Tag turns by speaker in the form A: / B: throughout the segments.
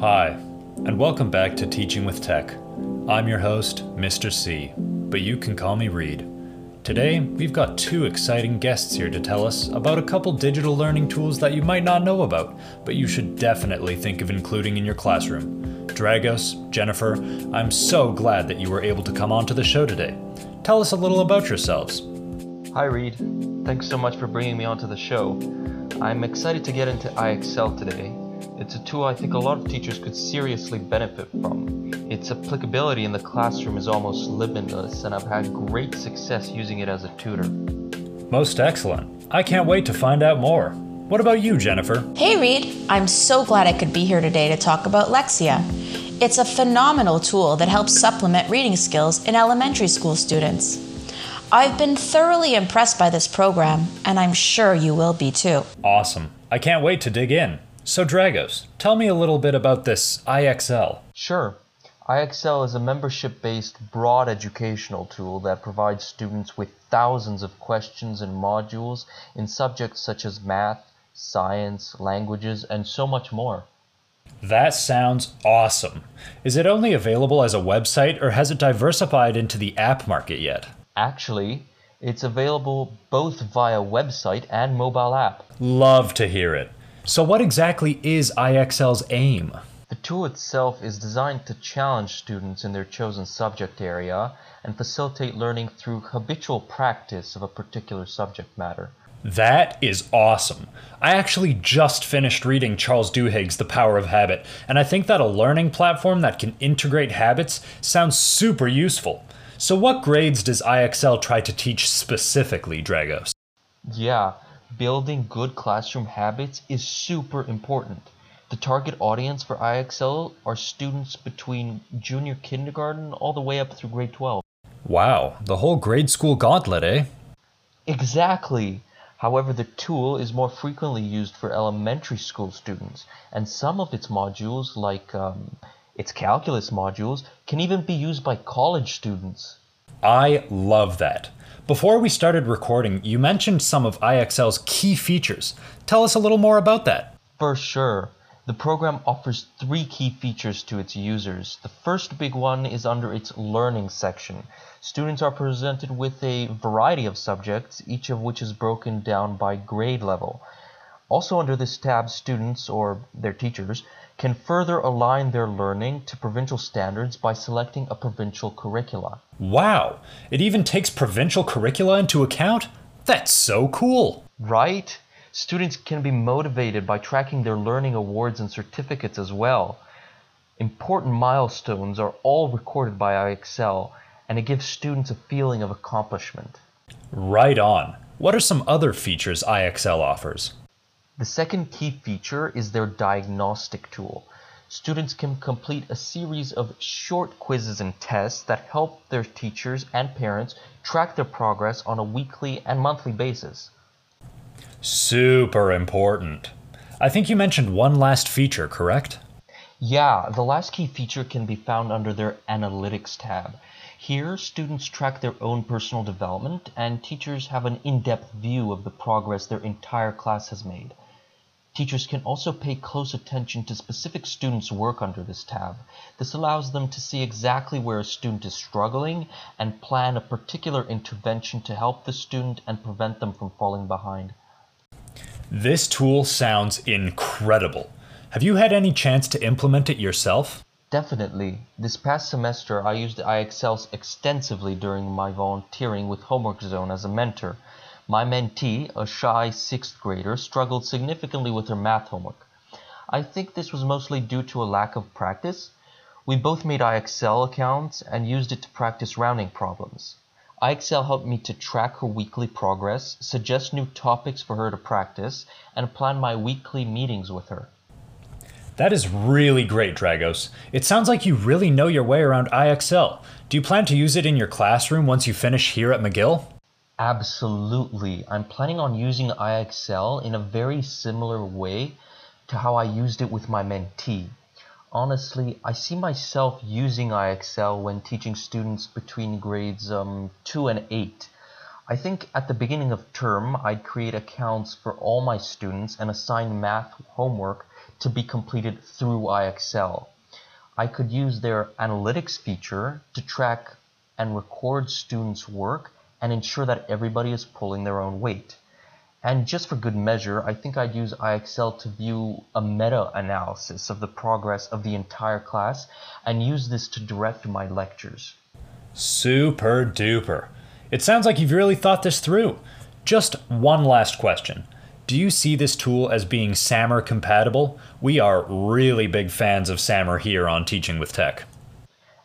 A: Hi, and welcome back to Teaching with Tech. I'm your host, Mr. C, but you can call me Reed. Today, we've got two exciting guests here to tell us about a couple digital learning tools that you might not know about, but you should definitely think of including in your classroom. Dragos, Jennifer, I'm so glad that you were able to come onto the show today. Tell us a little about yourselves.
B: Hi, Reed. Thanks so much for bringing me onto the show. I'm excited to get into IXL today. It's a tool I think a lot of teachers could seriously benefit from. Its applicability in the classroom is almost limitless, and I've had great success using it as a tutor.
A: Most excellent. I can't wait to find out more. What about you, Jennifer?
C: Hey, Reed. I'm so glad I could be here today to talk about Lexia. It's a phenomenal tool that helps supplement reading skills in elementary school students. I've been thoroughly impressed by this program, and I'm sure you will be too.
A: Awesome. I can't wait to dig in. So, Dragos, tell me a little bit about this IXL.
B: Sure. IXL is a membership based broad educational tool that provides students with thousands of questions and modules in subjects such as math, science, languages, and so much more.
A: That sounds awesome. Is it only available as a website or has it diversified into the app market yet?
B: Actually, it's available both via website and mobile app.
A: Love to hear it. So, what exactly is IXL's aim?
B: The tool itself is designed to challenge students in their chosen subject area and facilitate learning through habitual practice of a particular subject matter.
A: That is awesome. I actually just finished reading Charles Duhigg's The Power of Habit, and I think that a learning platform that can integrate habits sounds super useful. So, what grades does IXL try to teach specifically, Dragos?
B: Yeah, building good classroom habits is super important. The target audience for IXL are students between junior kindergarten all the way up through grade 12.
A: Wow, the whole grade school gauntlet, eh?
B: Exactly. However, the tool is more frequently used for elementary school students, and some of its modules, like um, its calculus modules can even be used by college students.
A: I love that. Before we started recording, you mentioned some of IXL's key features. Tell us a little more about that.
B: For sure. The program offers three key features to its users. The first big one is under its learning section. Students are presented with a variety of subjects, each of which is broken down by grade level. Also under this tab, students, or their teachers, can further align their learning to provincial standards by selecting a provincial curricula.
A: Wow, it even takes provincial curricula into account? That's so cool!
B: Right? Students can be motivated by tracking their learning awards and certificates as well. Important milestones are all recorded by IXL, and it gives students a feeling of accomplishment.
A: Right on. What are some other features IXL offers?
B: The second key feature is their diagnostic tool. Students can complete a series of short quizzes and tests that help their teachers and parents track their progress on a weekly and monthly basis.
A: Super important. I think you mentioned one last feature, correct?
B: Yeah, the last key feature can be found under their Analytics tab. Here, students track their own personal development, and teachers have an in depth view of the progress their entire class has made. Teachers can also pay close attention to specific students' work under this tab. This allows them to see exactly where a student is struggling and plan a particular intervention to help the student and prevent them from falling behind.
A: This tool sounds incredible. Have you had any chance to implement it yourself?
B: Definitely. This past semester, I used IXL extensively during my volunteering with Homework Zone as a mentor. My mentee, a shy sixth grader, struggled significantly with her math homework. I think this was mostly due to a lack of practice. We both made IXL accounts and used it to practice rounding problems. IXL helped me to track her weekly progress, suggest new topics for her to practice, and plan my weekly meetings with her.
A: That is really great, Dragos. It sounds like you really know your way around IXL. Do you plan to use it in your classroom once you finish here at McGill?
B: Absolutely. I'm planning on using IXL in a very similar way to how I used it with my mentee. Honestly, I see myself using IXL when teaching students between grades um, 2 and 8. I think at the beginning of term, I'd create accounts for all my students and assign math homework to be completed through IXL. I could use their analytics feature to track and record students' work and ensure that everybody is pulling their own weight. And just for good measure, I think I'd use IXL to view a meta-analysis of the progress of the entire class and use this to direct my lectures.
A: Super duper. It sounds like you've really thought this through. Just one last question. Do you see this tool as being SAMR compatible? We are really big fans of SAMR here on Teaching with Tech.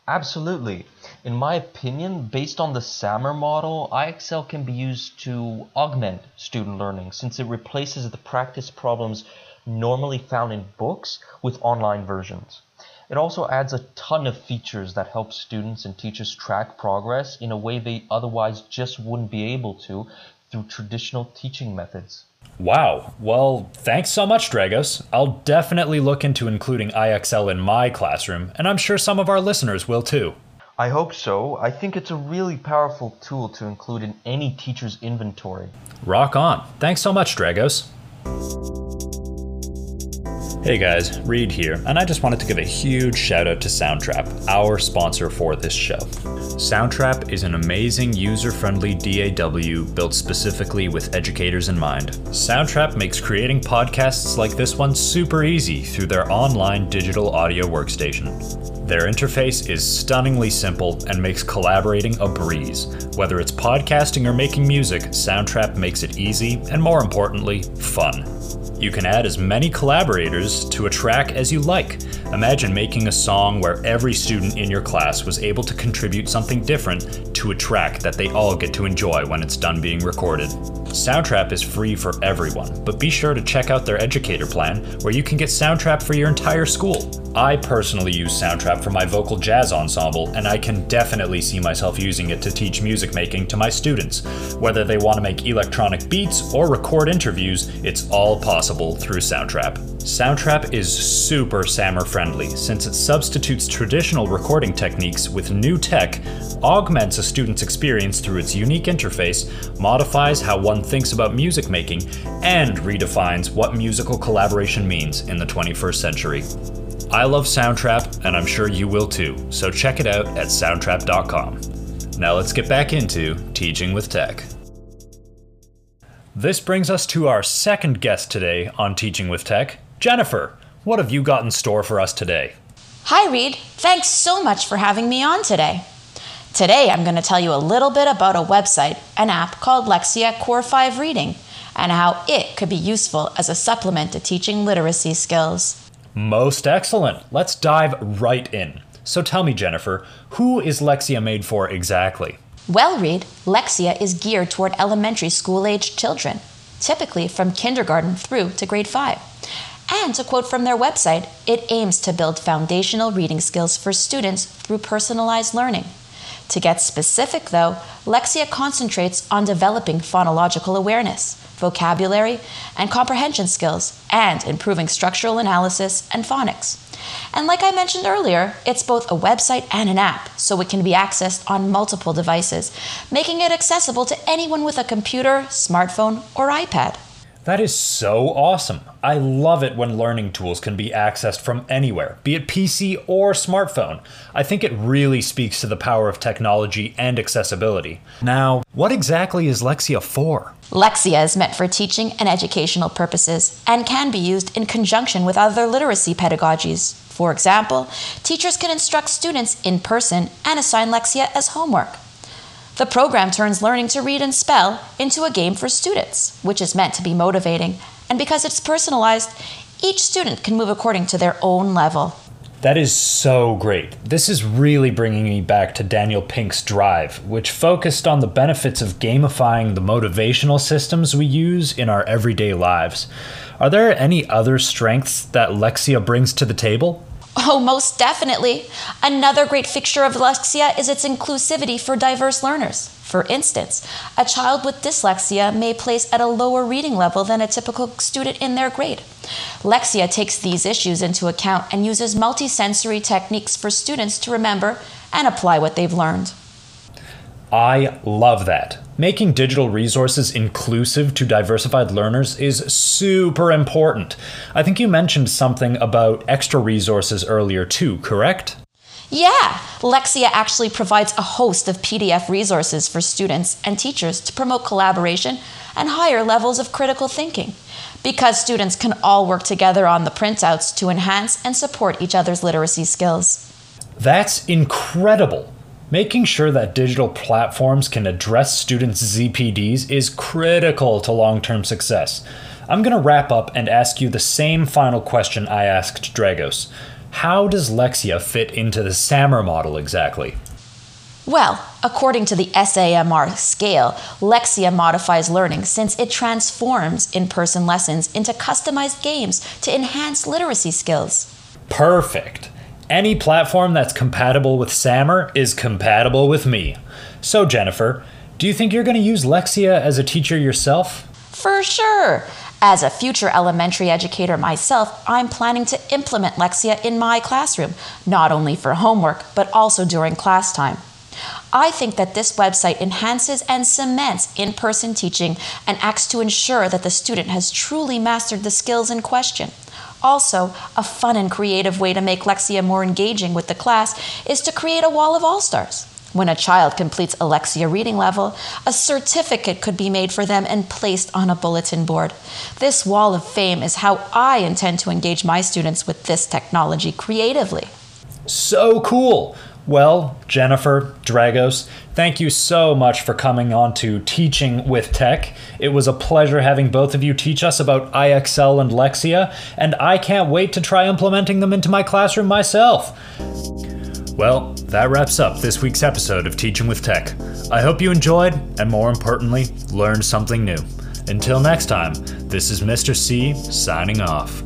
B: Absolutely. In my opinion, based on the SAMR model, IXL can be used to augment student learning since it replaces the practice problems normally found in books with online versions. It also adds a ton of features that help students and teachers track progress in a way they otherwise just wouldn't be able to through traditional teaching methods.
A: Wow. Well, thanks so much, Dragos. I'll definitely look into including IXL in my classroom, and I'm sure some of our listeners will too.
B: I hope so. I think it's a really powerful tool to include in any teacher's inventory.
A: Rock on. Thanks so much, Dragos. Hey guys, Reed here, and I just wanted to give a huge shout out to Soundtrap, our sponsor for this show. Soundtrap is an amazing user friendly DAW built specifically with educators in mind. Soundtrap makes creating podcasts like this one super easy through their online digital audio workstation. Their interface is stunningly simple and makes collaborating a breeze. Whether it's podcasting or making music, Soundtrap makes it easy and, more importantly, fun. You can add as many collaborators to a track as you like. Imagine making a song where every student in your class was able to contribute something different to a track that they all get to enjoy when it's done being recorded. Soundtrap is free for everyone, but be sure to check out their educator plan where you can get Soundtrap for your entire school. I personally use Soundtrap for my vocal jazz ensemble, and I can definitely see myself using it to teach music making to my students. Whether they want to make electronic beats or record interviews, it's all possible through Soundtrap. Soundtrap is super SAMR friendly since it substitutes traditional recording techniques with new tech, augments a student's experience through its unique interface, modifies how one thinks about music making, and redefines what musical collaboration means in the 21st century. I love Soundtrap, and I'm sure you will too, so check it out at soundtrap.com. Now let's get back into Teaching with Tech. This brings us to our second guest today on Teaching with Tech. Jennifer, what have you got in store for us today?
C: Hi, Reed. Thanks so much for having me on today. Today, I'm going to tell you a little bit about a website, an app called Lexia Core 5 Reading, and how it could be useful as a supplement to teaching literacy skills.
A: Most excellent. Let's dive right in. So tell me, Jennifer, who is Lexia made for exactly?
C: Well, Reed, Lexia is geared toward elementary school aged children, typically from kindergarten through to grade 5. And to quote from their website, it aims to build foundational reading skills for students through personalized learning. To get specific, though, Lexia concentrates on developing phonological awareness, vocabulary, and comprehension skills, and improving structural analysis and phonics. And like I mentioned earlier, it's both a website and an app, so it can be accessed on multiple devices, making it accessible to anyone with a computer, smartphone, or iPad.
A: That is so awesome. I love it when learning tools can be accessed from anywhere, be it PC or smartphone. I think it really speaks to the power of technology and accessibility. Now, what exactly is Lexia for?
C: Lexia is meant for teaching and educational purposes and can be used in conjunction with other literacy pedagogies. For example, teachers can instruct students in person and assign Lexia as homework. The program turns learning to read and spell into a game for students, which is meant to be motivating. And because it's personalized, each student can move according to their own level.
A: That is so great. This is really bringing me back to Daniel Pink's Drive, which focused on the benefits of gamifying the motivational systems we use in our everyday lives. Are there any other strengths that Lexia brings to the table?
C: Oh, most definitely. Another great fixture of Lexia is its inclusivity for diverse learners. For instance, a child with dyslexia may place at a lower reading level than a typical student in their grade. Lexia takes these issues into account and uses multisensory techniques for students to remember and apply what they've learned.
A: I love that. Making digital resources inclusive to diversified learners is super important. I think you mentioned something about extra resources earlier too, correct?
C: Yeah, Lexia actually provides a host of PDF resources for students and teachers to promote collaboration and higher levels of critical thinking. Because students can all work together on the printouts to enhance and support each other's literacy skills.
A: That's incredible. Making sure that digital platforms can address students' ZPDs is critical to long term success. I'm going to wrap up and ask you the same final question I asked Dragos. How does Lexia fit into the SAMR model exactly?
C: Well, according to the SAMR scale, Lexia modifies learning since it transforms in person lessons into customized games to enhance literacy skills.
A: Perfect. Any platform that's compatible with SAMR is compatible with me. So, Jennifer, do you think you're going to use Lexia as a teacher yourself?
C: For sure. As a future elementary educator myself, I'm planning to implement Lexia in my classroom, not only for homework, but also during class time. I think that this website enhances and cements in person teaching and acts to ensure that the student has truly mastered the skills in question. Also, a fun and creative way to make Lexia more engaging with the class is to create a wall of all stars. When a child completes a Lexia reading level, a certificate could be made for them and placed on a bulletin board. This wall of fame is how I intend to engage my students with this technology creatively.
A: So cool! Well, Jennifer, Dragos, thank you so much for coming on to Teaching with Tech. It was a pleasure having both of you teach us about IXL and Lexia, and I can't wait to try implementing them into my classroom myself. Well, that wraps up this week's episode of Teaching with Tech. I hope you enjoyed, and more importantly, learned something new. Until next time, this is Mr. C signing off.